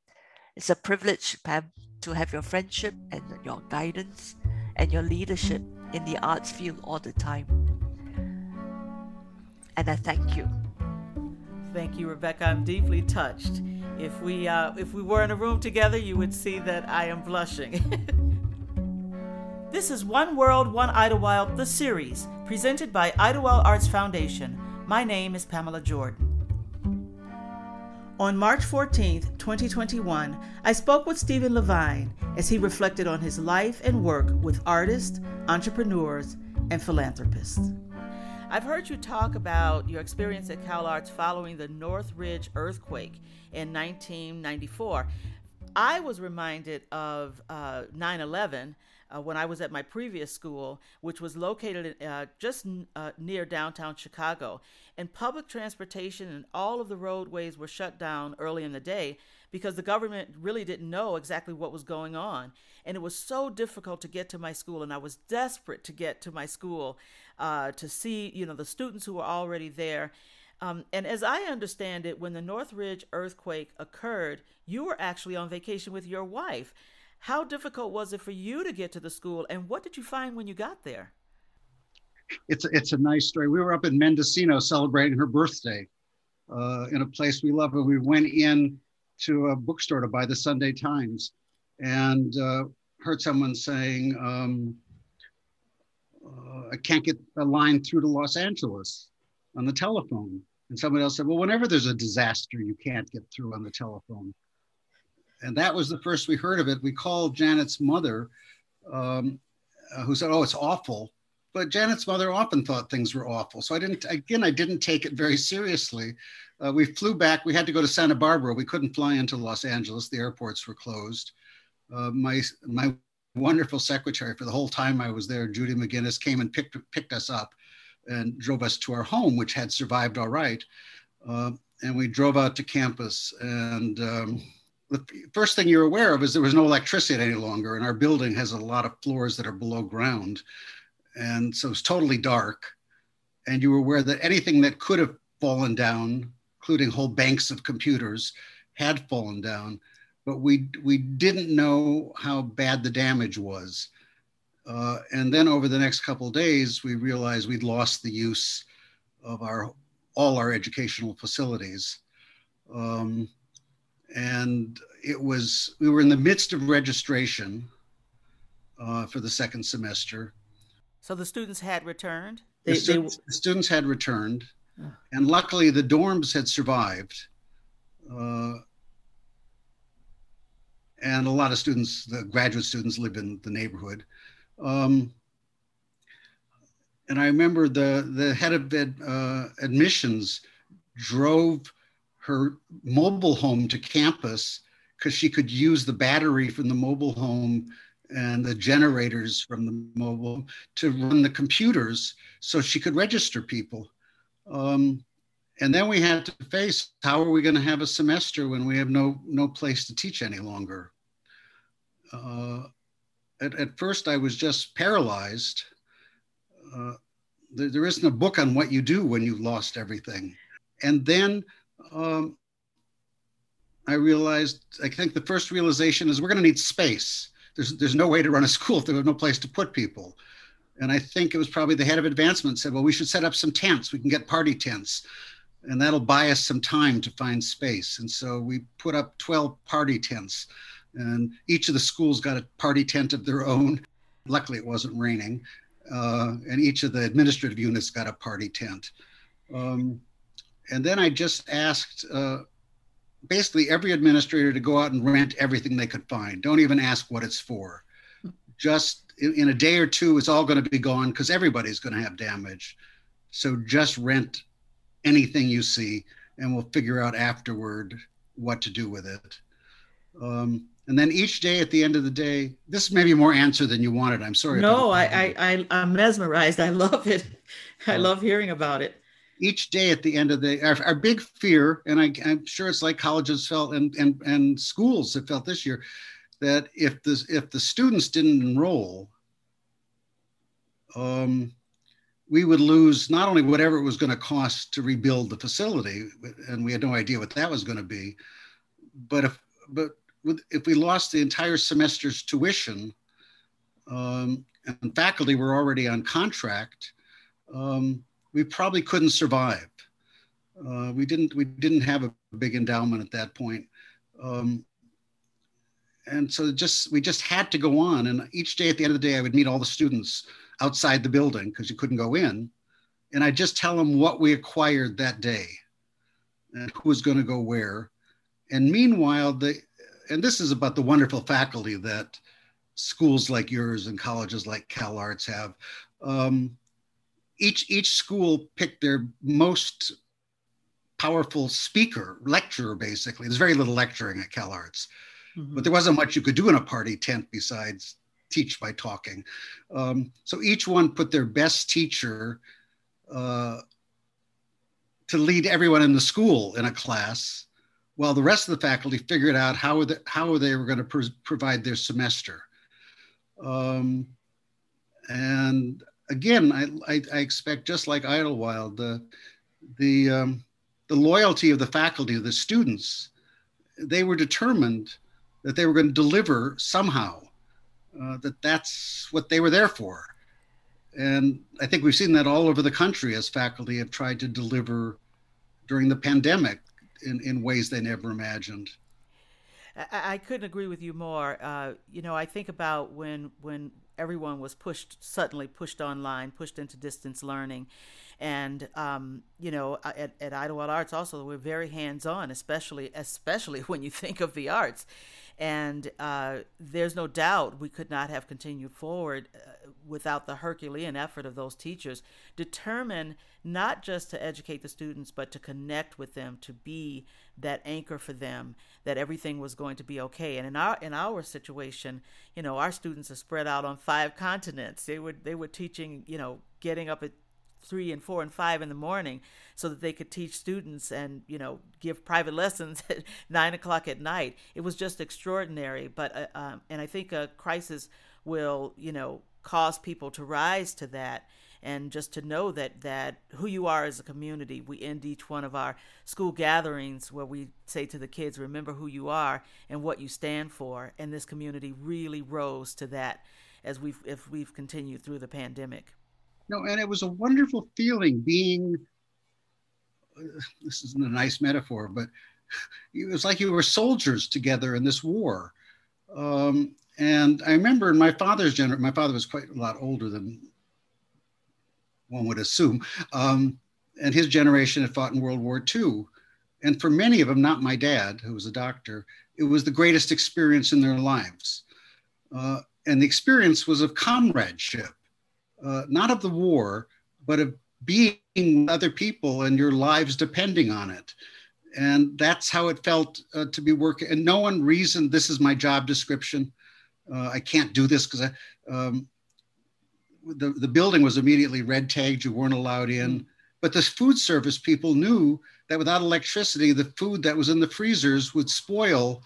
It's a privilege, Pam, to have your friendship and your guidance and your leadership in the arts field all the time. And I thank you. Thank you, Rebecca. I'm deeply touched. If we uh, if we were in a room together, you would see that I am blushing. <laughs> this is One World, One Idyllwild, the series, presented by Idyllwild Arts Foundation. My name is Pamela Jordan. On March 14, 2021, I spoke with Steven Lavine as he reflected on his life and work with artists, entrepreneurs, and philanthropists. I've heard you talk about your experience at Cal Arts following the Northridge earthquake in 1994. I was reminded of uh, 9 uh, 11 uh, when I was at my previous school, which was located uh, just uh, near downtown Chicago. And public transportation and all of the roadways were shut down early in the day because the government really didn't know exactly what was going on. And it was so difficult to get to my school, and I was desperate to get to my school uh, to see, you know, the students who were already there. Um, and as I understand it, when the Northridge earthquake occurred, you were actually on vacation with your wife. How difficult was it for you to get to the school, and what did you find when you got there? It's a, it's a nice story. We were up in Mendocino celebrating her birthday uh, in a place we love. And we went in to a bookstore to buy the Sunday Times, and uh, heard someone saying, um, uh, I can't get a line through to Los Angeles on the telephone. And someone else said, Well, whenever there's a disaster, you can't get through on the telephone. And that was the first we heard of it. We called Janet's mother, um, uh, who said, Oh, it's awful. But Janet's mother often thought things were awful. So I didn't, again, I didn't take it very seriously. Uh, we flew back. We had to go to Santa Barbara. We couldn't fly into Los Angeles. The airports were closed. Uh, my, my wonderful secretary for the whole time I was there, Judy McGinnis, came and picked, picked us up and drove us to our home, which had survived all right. Uh, and we drove out to campus and um, the first thing you're aware of is there was no electricity any longer, and our building has a lot of floors that are below ground, and so it's totally dark. And you were aware that anything that could have fallen down, including whole banks of computers, had fallen down, but we we didn't know how bad the damage was. Uh, and then over the next couple days, we realized we'd lost the use of our all our educational facilities. Um, and it was we were in the midst of registration uh, for the second semester. So the students had returned. They, the, students, they... the, students, had returned, and luckily the dorms had survived. Uh, and a lot of students, the graduate students, live in the neighborhood. Um, and I remember the the head of ed, uh, admissions drove her mobile home to campus because she could use the battery from the mobile home and the generators from the mobile to run the computers so she could register people. Um, and then we had to face how are we going to have a semester when we have no no place to teach any longer uh, at, at first i was just paralyzed uh, there, there isn't a book on what you do when you've lost everything and then um, I realized, I think the first realization is we're going to need space. There's, there's no way to run a school if there there's no place to put people. And I think it was probably the head of advancement said, well, we should set up some tents. We can get party tents. And that'll buy us some time to find space. And so we put up 12 party tents. And each of the schools got a party tent of their own. Luckily, it wasn't raining. Uh, and each of the administrative units got a party tent. Um, and then I just asked uh, basically every administrator to go out and rent everything they could find. Don't even ask what it's for. Just in, in a day or two, it's all going to be gone because everybody's going to have damage. So just rent anything you see, and we'll figure out afterward what to do with it. Um, and then each day at the end of the day, this may be more answer than you wanted. I'm sorry. No, I, I, I, I'm mesmerized. I love it. <laughs> I love hearing about it each day at the end of the our, our big fear, and I, am sure it's like colleges felt and, and and schools have felt this year, that if the if the students didn't enroll, um, we would lose not only whatever it was going to cost to rebuild the facility, and we had no idea what that was going to be, but if but if we lost the entire semester's tuition, um, and faculty were already on contract. Um, we probably couldn't survive. Uh, we didn't we didn't have a big endowment at that point. Um, and so just we just had to go on. And each day at the end of the day, I would meet all the students outside the building because you couldn't go in, and I just tell them what we acquired that day, and who was going to go where. And meanwhile, the and this is about the wonderful faculty that schools like yours and colleges like Cal Arts have. Um, each each school picked their most powerful speaker, lecturer, basically. There's very little lecturing at Cal Arts, mm-hmm. but there wasn't much you could do in a party tent besides teach by talking. Um, so each one put their best teacher uh, to lead everyone in the school in a class, while the rest of the faculty figured out how, how they were going to pr- provide their semester. Um, and again, I, I, I, expect just like Idyllwild, the the um, the loyalty of the faculty, the students, they were determined that they were going to deliver somehow. Uh, that that's what they were there for, and I think we've seen that all over the country as faculty have tried to deliver during the pandemic in, in ways they never imagined. I, I couldn't agree with you more. Uh, you know, I think about when when everyone was pushed suddenly pushed online, pushed into distance learning. And um, you know, at, at Idyllwild Arts also we're very hands on, especially especially <laughs> when you think of the arts. And uh, there's no doubt we could not have continued forward uh, without the Herculean effort of those teachers, determined not just to educate the students, but to connect with them, to be that anchor for them, that everything was going to be okay. And in our in our situation, you know, our students are spread out on five continents. They were they were teaching, you know, getting up at three and four and five in the morning so that they could teach students and you know give private <laughs> lessons at nine o'clock at night it was just extraordinary but uh, um, and i think a crisis will you know cause people to rise to that and just to know that that who you are as a community. We end each one of our school gatherings where we say to the kids remember who you are and what you stand for. And this community really rose to that as we've if we've continued through the pandemic. No and it was a wonderful feeling being this isn't a nice metaphor but <laughs> it was like you were soldiers together in this war. Um, and I remember in my father's generation, my father was quite a lot older than one would assume. Um, and his generation had fought in World War II. And for many of them, not my dad, who was a doctor, it was the greatest experience in their lives. Uh, and the experience was of comradeship, uh, not of the war, but of being with other people and your lives depending on it. And that's how it felt uh, to be working. And no one reasoned this is my job description. Uh, I can't do this because um, the, the building was immediately red tagged. You weren't allowed in. But the food service people knew that without electricity, the food that was in the freezers would spoil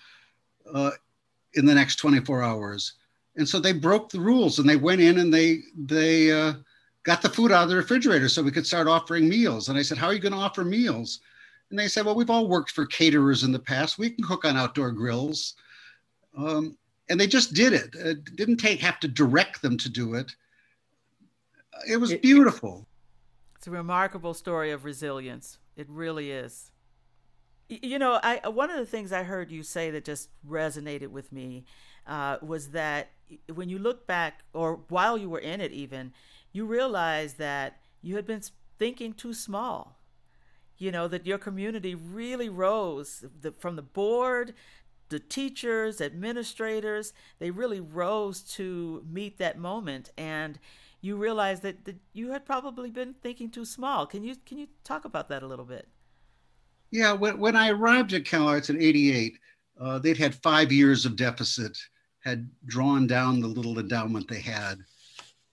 uh, in the next 24 hours. And so they broke the rules and they went in and they they uh, got the food out of the refrigerator so we could start offering meals. And I said, "How are you going to offer meals?" And they said, "Well, we've all worked for caterers in the past. We can cook on outdoor grills." Um, and they just did it. It didn't take have to direct them to do it it was it, beautiful. It's a remarkable story of resilience. It really is. You know, I one of the things I heard you say that just resonated with me uh, was that when you look back, or while you were in it, even you realized that you had been thinking too small. You know that your community really rose the, from the board the teachers, administrators, they really rose to meet that moment. And you realized that, that you had probably been thinking too small. Can you can you talk about that a little bit? Yeah, when, when I arrived at CalArts in '88, uh, they'd had five years of deficit, had drawn down the little endowment they had.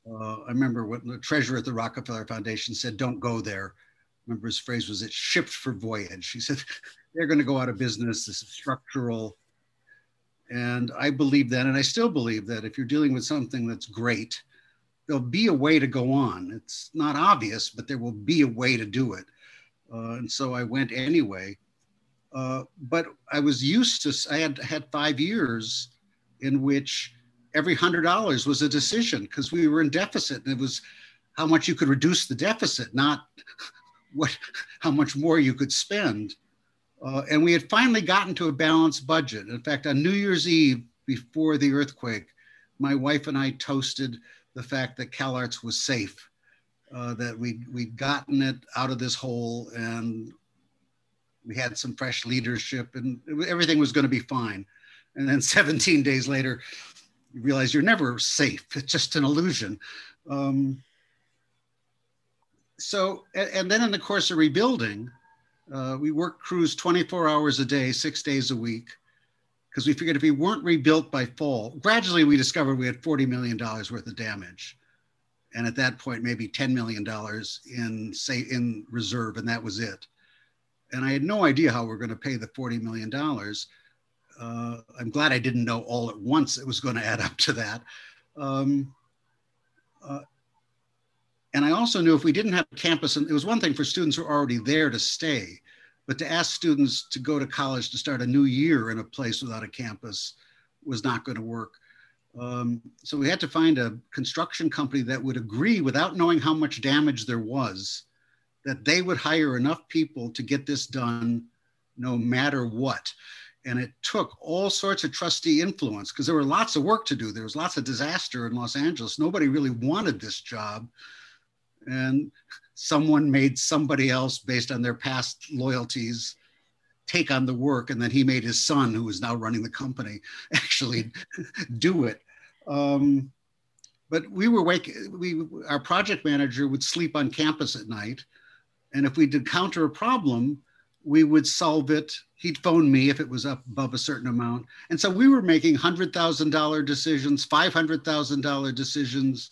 Uh, I remember what the treasurer at the Rockefeller Foundation said, "Don't go there." Remember his phrase was, "It's shipped for voyage." He said, <laughs> "They're going to go out of business. This is structural." And I believe that, and I still believe that if you're dealing with something that's great, there'll be a way to go on. It's not obvious, but there will be a way to do it. Uh, and so I went anyway. Uh, but I was used to, I had had five years in which every hundred dollars was a decision because we were in deficit and it was how much you could reduce the deficit, not <laughs> what, how much more you could spend. Uh, and we had finally gotten to a balanced budget. In fact, on New Year's Eve before the earthquake, my wife and I toasted the fact that CalArts was safe, uh, that we we'd gotten it out of this hole, and we had some fresh leadership, and everything was going to be fine. And then <laughs> 17 days later, you realize you're never safe. It's just an illusion. Um, so, and, and, then in the course of rebuilding, uh, we worked crews 24 hours a day, six days a week because we figured if we weren't rebuilt by fall, gradually we discovered we had $40 million worth of damage. And at that point, maybe $10 million in say in reserve, and that was it. And I had no idea how we are going to pay the $40 million. Uh, I'm glad I didn't know all at once it was going to add up to that. Um, uh, and I also knew if we didn't have a campus, and it was one thing for students who were already there to stay, but to ask students to go to college to start a new year in a place without a campus was not going to work. Um, so we had to find a construction company that would agree without knowing how much damage there was, that they would hire enough people to get this done no matter what. And it took all sorts of trustee influence because there were lots of work to do. There was lots of disaster in Los Angeles. Nobody really wanted this job. And someone made somebody else based on their past loyalties take on the work and then he made his son who is now running the company <laughs> actually do it. Um, but we were waking we our project manager would sleep on campus at night and if we'd encounter a problem we would solve it. He'd phone me if it was up above a certain amount. And so we were making $100000 decisions $500000 decisions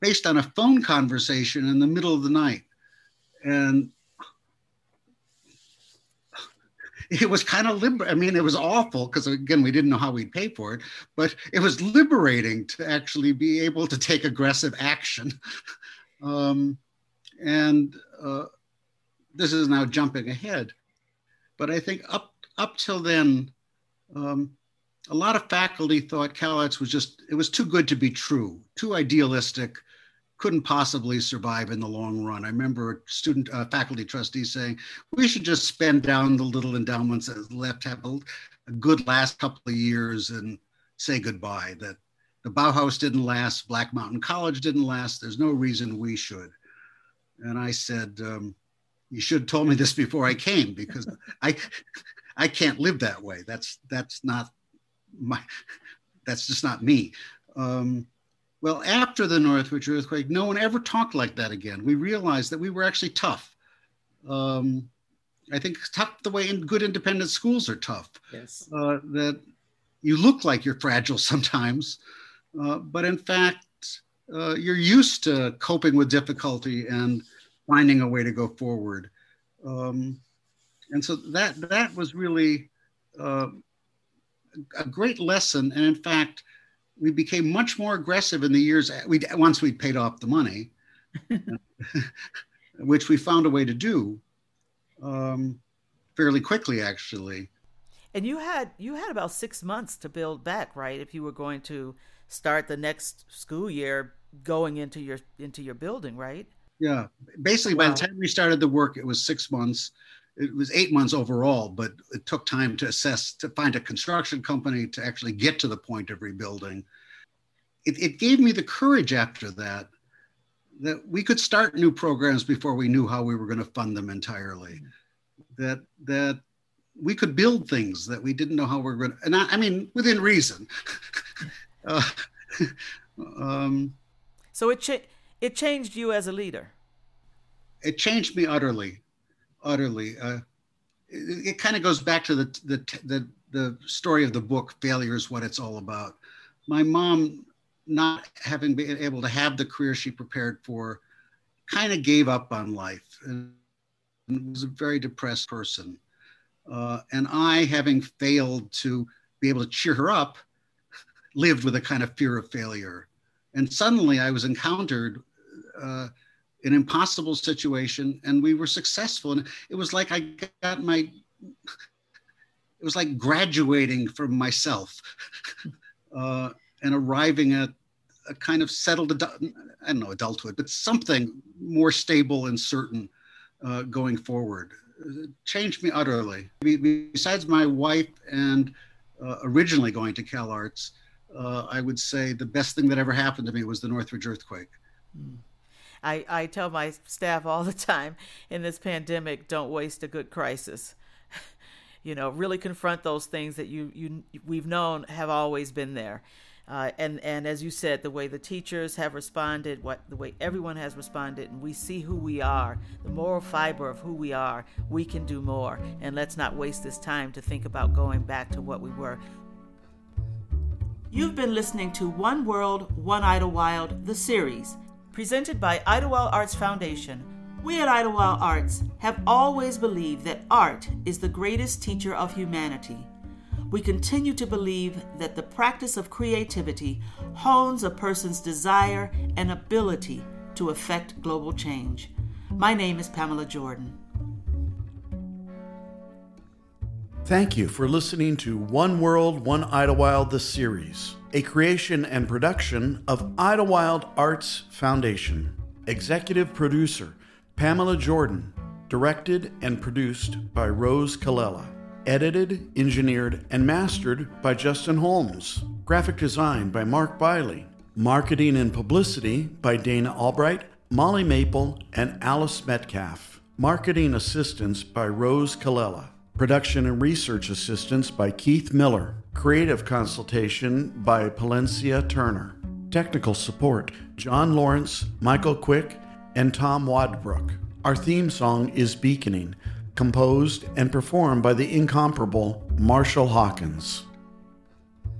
based on a phone conversation in the middle of the night. And it was kind of liber- I mean, it was awful because again, we didn't know how we'd pay for it, but it was liberating to actually be able to take aggressive action. <laughs> um, and uh, this is now jumping ahead, but I think up up till then, um, a lot of faculty thought CalArts was just it was too good to be true, too idealistic couldn't possibly survive in the long run. I remember a student uh, faculty trustee saying, we should just spend down the little endowments that left, have a, a good last couple of years and say goodbye. That the Bauhaus didn't last, Black Mountain College didn't last. There's no reason we should. And I said, um, you should have told me this before I came because I, <laughs> I can't live that way. That's that's not my, that's just not me. Um, well, after the Northridge earthquake, no one ever talked like that again. We realized that we were actually tough. Um, I think tough the way in good independent schools are tough. Yes. Uh, that you look like you're fragile <laughs> sometimes, uh, but in fact, uh, you're used to coping with difficulty and finding a way to go forward. Um, and so that that was really uh, a great lesson. And in fact, we became much more aggressive in the years we once we paid off the money, <laughs> which we found a way to do um, fairly quickly, actually. And you had you had about six months to build back, right? If you were going to start the next school year going into your into your building, right? Yeah, basically wow. by the time we started the work, it was six months. It was eight months overall, but it took time to assess, to find a construction company to actually get to the point of rebuilding. It, it gave me the courage after that that we could start new programs before we knew how we were going to fund them entirely. That that we could build things that we didn't know how we were going to, and I, I mean within reason. <laughs> uh, <laughs> um, so it cha- it changed you as a leader. It changed me utterly utterly. Uh, it, it kind of goes back to the, the the the story of the book. Failure is what it's all about. My mom, not having been able to have the career she prepared for, kind of gave up on life and was a very depressed person. Uh, and I, having failed to be able to cheer her up, lived with a kind of fear of failure. And suddenly I was encountered uh, an impossible situation and we were successful. And it was like i got my it was like graduating from myself <laughs> uh, and arriving at a kind of settled adult, i don't know adulthood but something more stable and certain uh, going forward. It changed me utterly. Besides my wife and uh, originally going to cal arts uh, i would say the best thing that ever happened to me was the northridge earthquake. Mm. I, I tell my staff all the time in this pandemic, don't waste a good crisis. <laughs> you know, really confront those things that you, you we've known have always been there. Uh, and and as you said, the way the teachers have responded, what the way everyone has responded, and we see who we are, the moral fiber of who we are, we can do more. And let's not waste this time to think about going back to what we were. You've been listening to One World, One Idyllwild, the series presented by Idyllwild Arts Foundation. We at Idyllwild Arts have always believed that art is the greatest teacher of humanity. We continue to believe that the practice of creativity hones a person's desire and ability to affect global change. My name is Pamela Jordan. Thank you for listening to One World, One Idyllwild, the series a creation and production of Idyllwild Arts Foundation. Executive producer Pamela Jordan. Directed and produced by Rose Colella. Edited, engineered, and mastered by Justin Holmes. Graphic design by Mark Biley. Marketing and publicity by Dana Albright, Molly Maple, and Alice Metcalf. Marketing assistance by Rose Colella. Production and research assistance by Keith Miller. Creative consultation by Palencia Turner. Technical support John Lawrence, Michael Quick, and Tom Wadbrook. Our theme song is Beaconing, composed and performed by the incomparable Marshall Hawkins.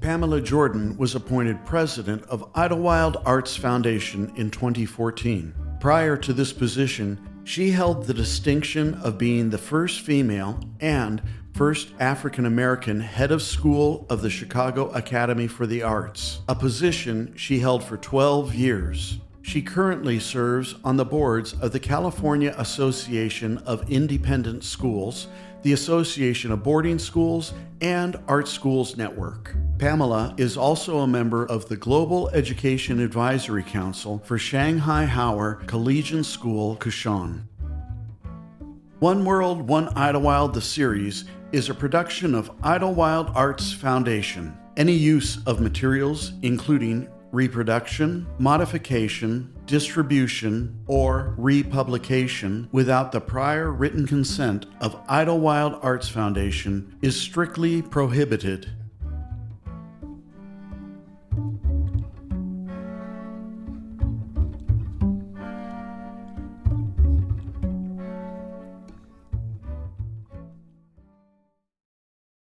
Pamela Jordan was appointed president of Idyllwild Arts Foundation in 2014. Prior to this position, she held the distinction of being the first female and first African American head of school of the Chicago Academy for the Arts, a position she held for 12 years. She currently serves on the boards of the California Association of Independent Schools, the Association of Boarding Schools, and Art Schools Network. Pamela is also a member of the Global Education Advisory Council for Shanghai Hauer Collegiate School, Kunshan. One World, One Idyllwild, the series, is a production of Idyllwild Arts Foundation. Any use of materials, including reproduction, modification, distribution, or republication without the prior written consent of Idyllwild Arts Foundation is strictly prohibited.